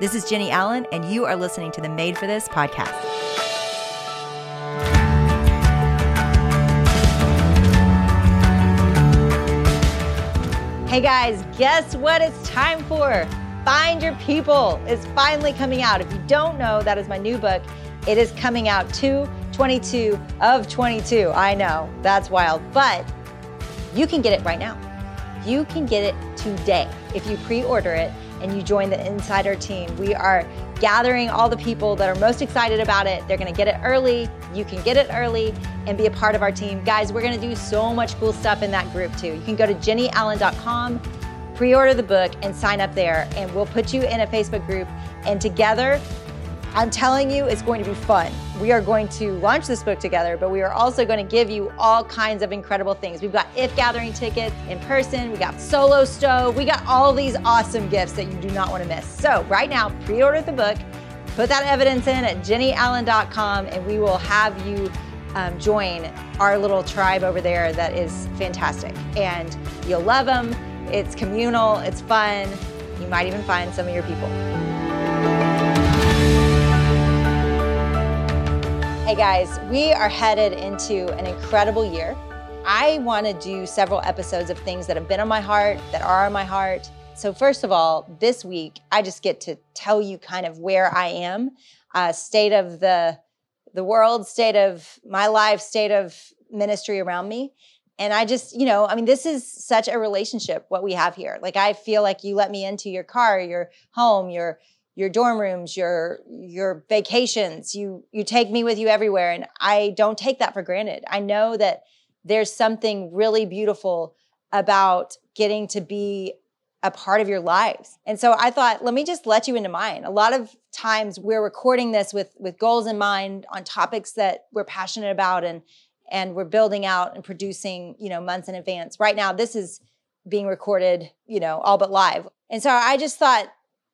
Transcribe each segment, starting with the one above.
This is Jennie Allen, and you are listening to the Made for This podcast. Hey guys, guess what it's time for? Find Your People is finally coming out. If you don't know, that is my new book. It is coming out 222 of 22. I know, that's wild, but you can get it right now. You can get it today if you pre order it and you join the insider team. We are gathering all the people that are most excited about it. They're gonna get it early. You can get it early and be a part of our team. Guys, we're gonna do so much cool stuff in that group too. You can go to jennieallen.com, pre order the book, and sign up there, and we'll put you in a Facebook group. And together, I'm telling you, it's going to be fun. We are going to launch this book together, but we are also going to give you all kinds of incredible things. We've got If Gathering tickets in person, we got Solo Stove, we got all these awesome gifts that you do not want to miss. So, right now, pre order the book, put that evidence in at jennieallen.com, and we will have you um, join our little tribe over there that is fantastic. And you'll love them. It's communal, it's fun. You might even find some of your people. Hey guys, we are headed into an incredible year. I want to do several episodes of things that have been on my heart, that are on my heart. So, first of all, this week, I just get to tell you kind of where I am, uh, state of the, the world, state of my life, state of ministry around me. And I just, you know, I mean, this is such a relationship, what we have here. Like, I feel like you let me into your car, your home, your your dorm rooms, your your vacations. You you take me with you everywhere and I don't take that for granted. I know that there's something really beautiful about getting to be a part of your lives. And so I thought, let me just let you into mine. A lot of times we're recording this with with goals in mind on topics that we're passionate about and and we're building out and producing, you know, months in advance. Right now this is being recorded, you know, all but live. And so I just thought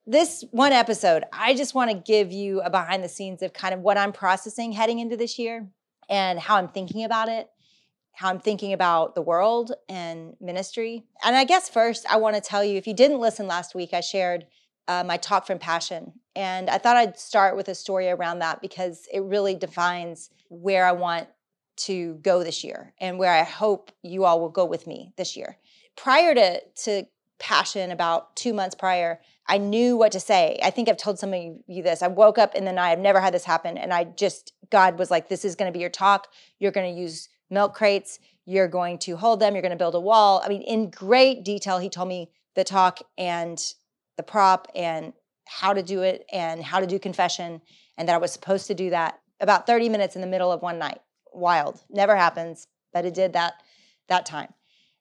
this one episode, I just want to give you a behind the scenes of kind of what I'm processing heading into this year and how I'm thinking about it, how I'm thinking about the world and ministry. And I guess first, I want to tell you if you didn't listen last week, I shared uh, my talk from passion. And I thought I'd start with a story around that because it really defines where I want to go this year and where I hope you all will go with me this year. Prior to, to passion, about two months prior, I knew what to say. I think I've told some of you this. I woke up in the night, I've never had this happen. And I just, God was like, this is going to be your talk. You're going to use milk crates. You're going to hold them. You're going to build a wall. I mean, in great detail, he told me the talk and the prop and how to do it and how to do confession and that I was supposed to do that about 30 minutes in the middle of one night. Wild. Never happens, but it did that that time.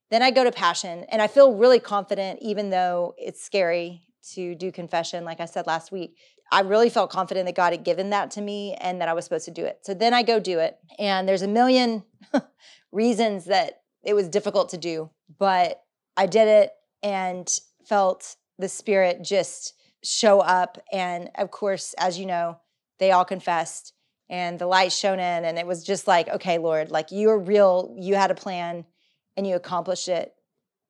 Then I go to passion and I feel really confident even though it's scary to do confession, like I said last week, I really felt confident that God had given that to me and that I was supposed to do it. So then I go do it. And there's a million reasons that it was difficult to do, but I did it and felt the Spirit just show up. And of course, as you know, they all confessed and the light shone in. And it was just like, okay, Lord, like you're real. You had a plan and you accomplished it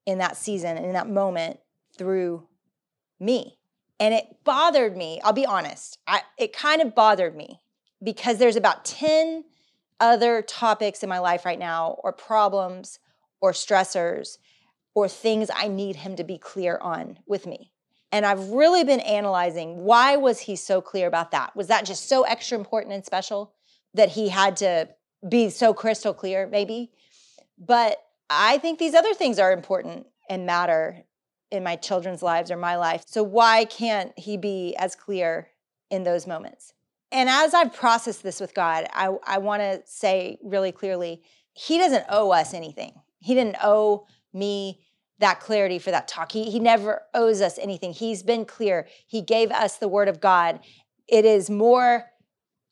in that season and in that moment through me. And it bothered me, I'll be honest. I, it kind of bothered me because there's about 10 other topics in my life right now, or problems, or stressors, or things I need him to be clear on with me. And I've really been analyzing why was he so clear about that? Was that just so extra important and special that he had to be so crystal clear, maybe? But I think these other things are important and matter in my children's lives or my life. So why can't he be as clear in those moments? And as I've processed this with God, I, I want to say really clearly, he doesn't owe us anything. He didn't owe me that clarity for that talk. He, he never owes us anything. He's been clear. He gave us the word of God. It is more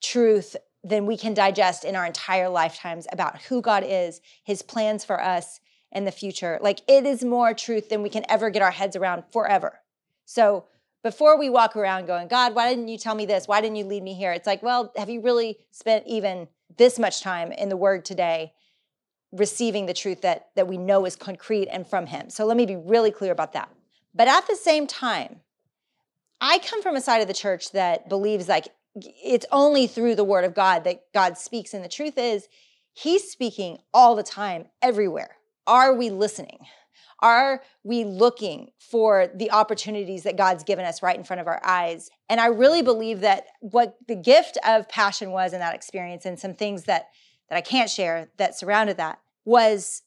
truth than we can digest in our entire lifetimes about who God is, his plans for us, in the future. Like it is more truth than we can ever get our heads around forever. So before we walk around going, God, why didn't you tell me this? Why didn't you lead me here? It's like, well, have you really spent even this much time in the word today receiving the truth that that we know is concrete and from him? So let me be really clear about that. But at the same time, I come from a side of the church that believes like it's only through the word of God that God speaks. And the truth is, he's speaking all the time, everywhere. Are we listening? Are we looking for the opportunities that God's given us right in front of our eyes? And I really believe that what the gift of passion was in that experience and some things that that I can't share that surrounded that was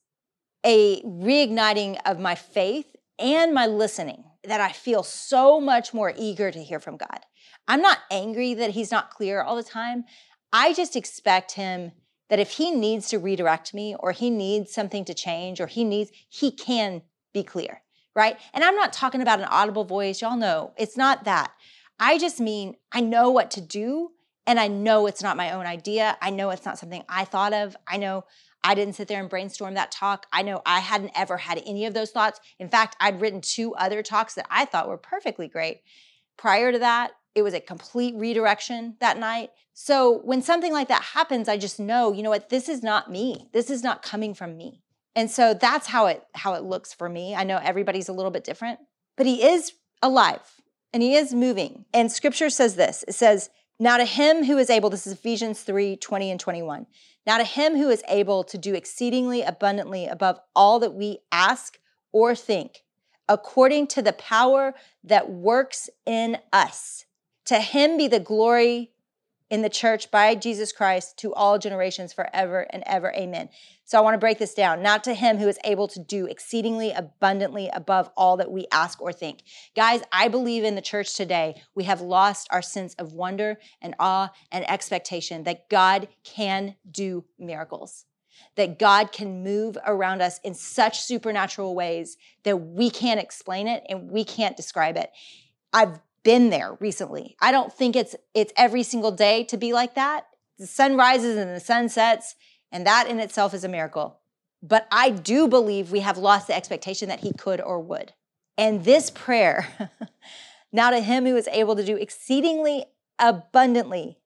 a reigniting of my faith and my listening that I feel so much more eager to hear from God. I'm not angry that he's not clear all the time. I just expect him that if he needs to redirect me or he needs something to change or he needs, he can be clear, right? And I'm not talking about an audible voice. Y'all know it's not that. I just mean I know what to do and I know it's not my own idea. I know it's not something I thought of. I know I didn't sit there and brainstorm that talk. I know I hadn't ever had any of those thoughts. In fact, I'd written two other talks that I thought were perfectly great. Prior to that, it was a complete redirection that night. So when something like that happens, I just know, you know what, this is not me. This is not coming from me. And so that's how it how it looks for me. I know everybody's a little bit different, but he is alive and he is moving. And scripture says this. It says, "Now to him who is able, this is Ephesians 3, 20 and 21. Now to him who is able to do exceedingly abundantly above all that we ask or think, according to the power that works in us." To him be the glory in the church by Jesus Christ to all generations forever and ever. Amen. So I want to break this down. Not to him who is able to do exceedingly abundantly above all that we ask or think. Guys, I believe in the church today, we have lost our sense of wonder and awe and expectation that God can do miracles. That God can move around us in such supernatural ways that we can't explain it and we can't describe it. I've been there recently. I don't think it's it's every single day to be like that. The sun rises and the sun sets, and that in itself is a miracle. But I do believe we have lost the expectation that he could or would. And this prayer, now to him who is able to do exceedingly abundantly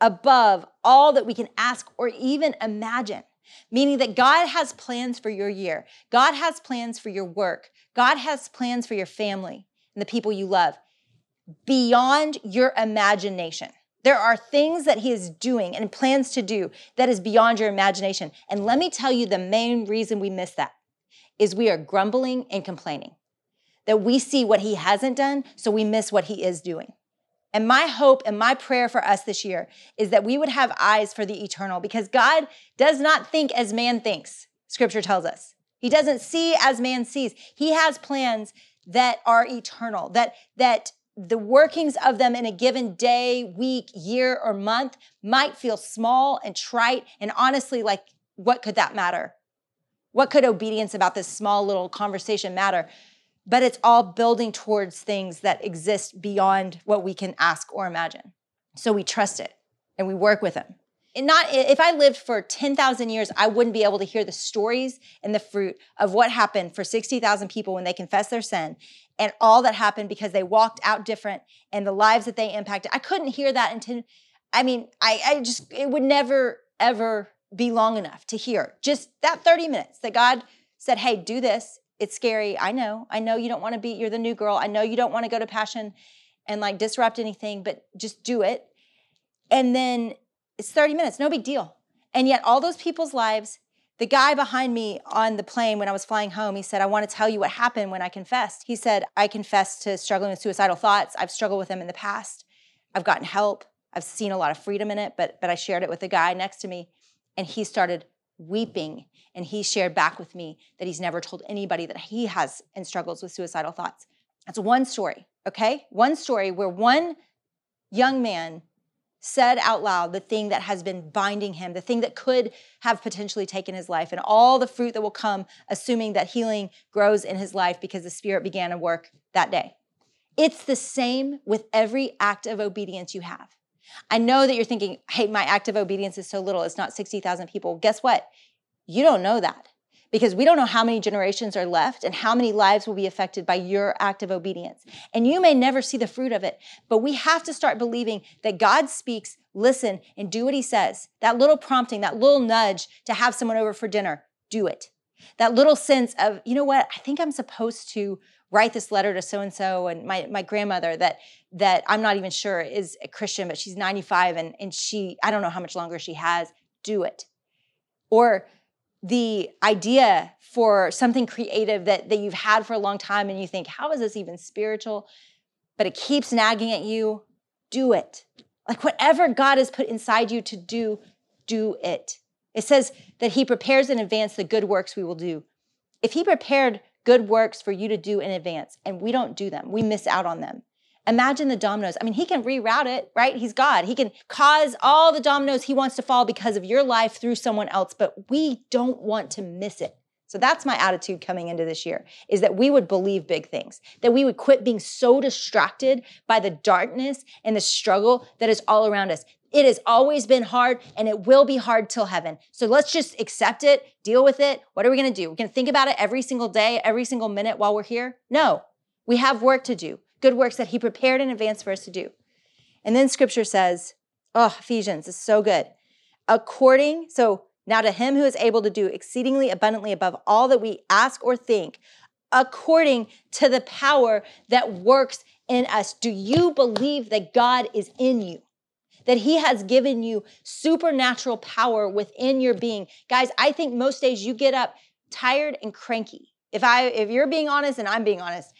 above all that we can ask or even imagine, meaning that God has plans for your year. God has plans for your work. God has plans for your family and the people you love beyond your imagination. There are things that he is doing and plans to do that is beyond your imagination. And let me tell you the main reason we miss that is we are grumbling and complaining. That we see what he hasn't done, so we miss what he is doing. And my hope and my prayer for us this year is that we would have eyes for the eternal because God does not think as man thinks, scripture tells us. He doesn't see as man sees. He has plans that are eternal, that that the workings of them in a given day, week, year, or month might feel small and trite. And honestly, like, what could that matter? What could obedience about this small little conversation matter? But it's all building towards things that exist beyond what we can ask or imagine. So we trust it and we work with Him. And not if I lived for 10,000 years, I wouldn't be able to hear the stories and the fruit of what happened for 60,000 people when they confessed their sin and all that happened because they walked out different and the lives that they impacted. I couldn't hear that until, I mean, I, I just, it would never, ever be long enough to hear just that 30 minutes that God said, hey, do this. It's scary. I know. I know you don't want to be, you're the new girl. I know you don't want to go to passion and like disrupt anything, but just do it. And then it's 30 minutes, no big deal. And yet, all those people's lives the guy behind me on the plane when I was flying home, he said, I want to tell you what happened when I confessed. He said, I confessed to struggling with suicidal thoughts. I've struggled with them in the past. I've gotten help. I've seen a lot of freedom in it, but, but I shared it with the guy next to me, and he started weeping. And he shared back with me that he's never told anybody that he has and struggles with suicidal thoughts. That's one story, okay? One story where one young man said out loud the thing that has been binding him, the thing that could have potentially taken his life, and all the fruit that will come, assuming that healing grows in his life because the Spirit began to work that day. It's the same with every act of obedience you have. I know that you're thinking, hey, my act of obedience is so little, it's not 60,000 people. Guess what? You don't know that because we don't know how many generations are left and how many lives will be affected by your act of obedience. And you may never see the fruit of it, but we have to start believing that God speaks, listen, and do what he says. That little prompting, that little nudge to have someone over for dinner, do it. That little sense of, you know what, I think I'm supposed to write this letter to so and so and my my grandmother that that I'm not even sure is a Christian, but she's 95 and and she I don't know how much longer she has. Do it. Or the idea for something creative that, that you've had for a long time and you think, how is this even spiritual? But it keeps nagging at you, do it. Like whatever God has put inside you to do, do it. It says that He prepares in advance the good works we will do. If He prepared good works for you to do in advance and we don't do them, we miss out on them. Imagine the dominoes. I mean, he can reroute it, right? He's God. He can cause all the dominoes he wants to fall because of your life through someone else, but we don't want to miss it. So that's my attitude coming into this year is that we would believe big things, that we would quit being so distracted by the darkness and the struggle that is all around us. It has always been hard and it will be hard till heaven. So let's just accept it, deal with it. What are we going to do? We're going to think about it every single day, every single minute while we're here? No. We have work to do good works that he prepared in advance for us to do. And then scripture says, oh, Ephesians is so good. According, so now to him who is able to do exceedingly abundantly above all that we ask or think, according to the power that works in us. Do you believe that God is in you? That he has given you supernatural power within your being. Guys, I think most days you get up tired and cranky. If I if you're being honest and I'm being honest,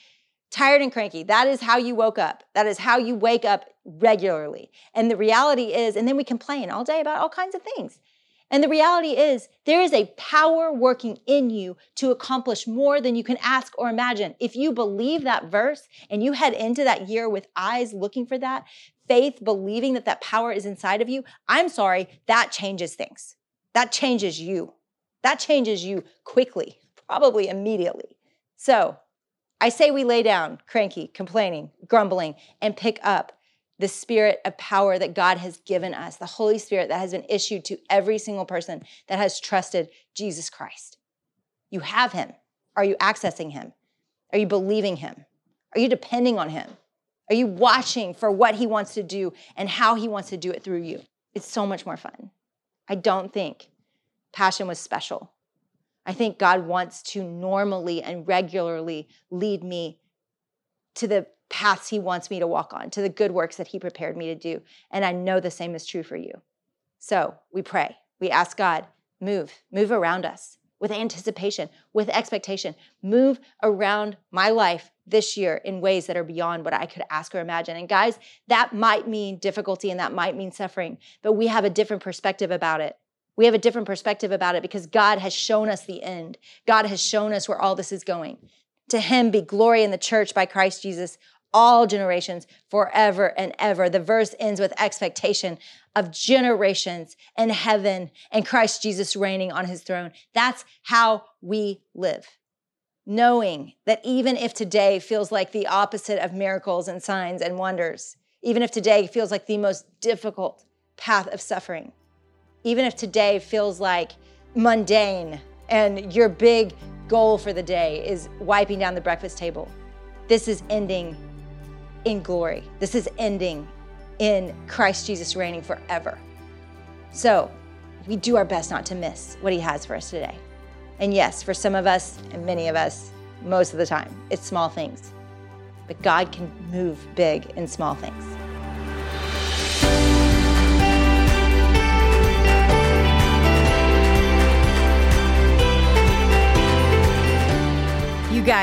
tired and cranky. That is how you woke up. That is how you wake up regularly. And the reality is, and then we complain all day about all kinds of things. And the reality is, there is a power working in you to accomplish more than you can ask or imagine. If you believe that verse and you head into that year with eyes looking for that, faith, believing that that power is inside of you, I'm sorry, that changes things. That changes you. That changes you quickly, probably immediately. So, I say we lay down cranky, complaining, grumbling, and pick up the spirit of power that God has given us, the Holy Spirit that has been issued to every single person that has trusted Jesus Christ. You have Him. Are you accessing Him? Are you believing Him? Are you depending on Him? Are you watching for what He wants to do and how He wants to do it through you? It's so much more fun. I don't think passion was special. I think God wants to normally and regularly lead me to the paths He wants me to walk on, to the good works that He prepared me to do. And I know the same is true for you. So we pray, we ask God, move, move around us with anticipation, with expectation, move around my life this year in ways that are beyond what I could ask or imagine. And guys, that might mean difficulty and that might mean suffering, but we have a different perspective about it. We have a different perspective about it because God has shown us the end. God has shown us where all this is going. To him be glory in the church by Christ Jesus, all generations, forever and ever. The verse ends with expectation of generations and heaven and Christ Jesus reigning on his throne. That's how we live. Knowing that even if today feels like the opposite of miracles and signs and wonders, even if today feels like the most difficult path of suffering, even if today feels like mundane and your big goal for the day is wiping down the breakfast table, this is ending in glory. This is ending in Christ Jesus reigning forever. So we do our best not to miss what he has for us today. And yes, for some of us and many of us, most of the time, it's small things. But God can move big in small things.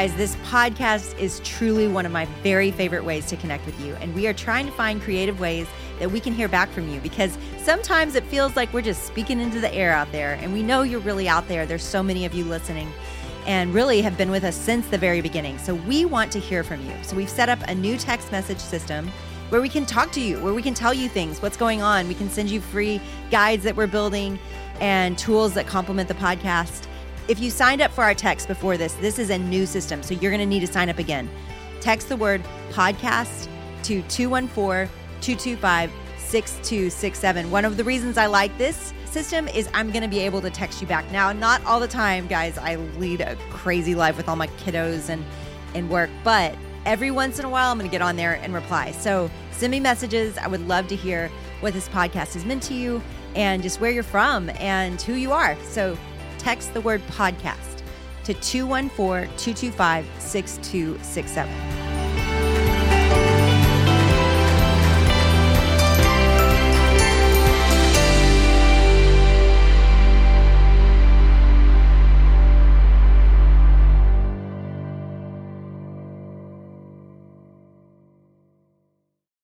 Guys, this podcast is truly one of my very favorite ways to connect with you. And we are trying to find creative ways that we can hear back from you because sometimes it feels like we're just speaking into the air out there. And we know you're really out there. There's so many of you listening and really have been with us since the very beginning. So we want to hear from you. So we've set up a new text message system where we can talk to you, where we can tell you things, what's going on. We can send you free guides that we're building and tools that complement the podcast. If you signed up for our text before this, this is a new system, so you're going to need to sign up again. Text the word podcast to 214 225 6267. One of the reasons I like this system is I'm going to be able to text you back. Now, not all the time, guys. I lead a crazy life with all my kiddos and, and work, but every once in a while, I'm going to get on there and reply. So send me messages. I would love to hear what this podcast has meant to you and just where you're from and who you are. So text the word podcast to 214 225 6267.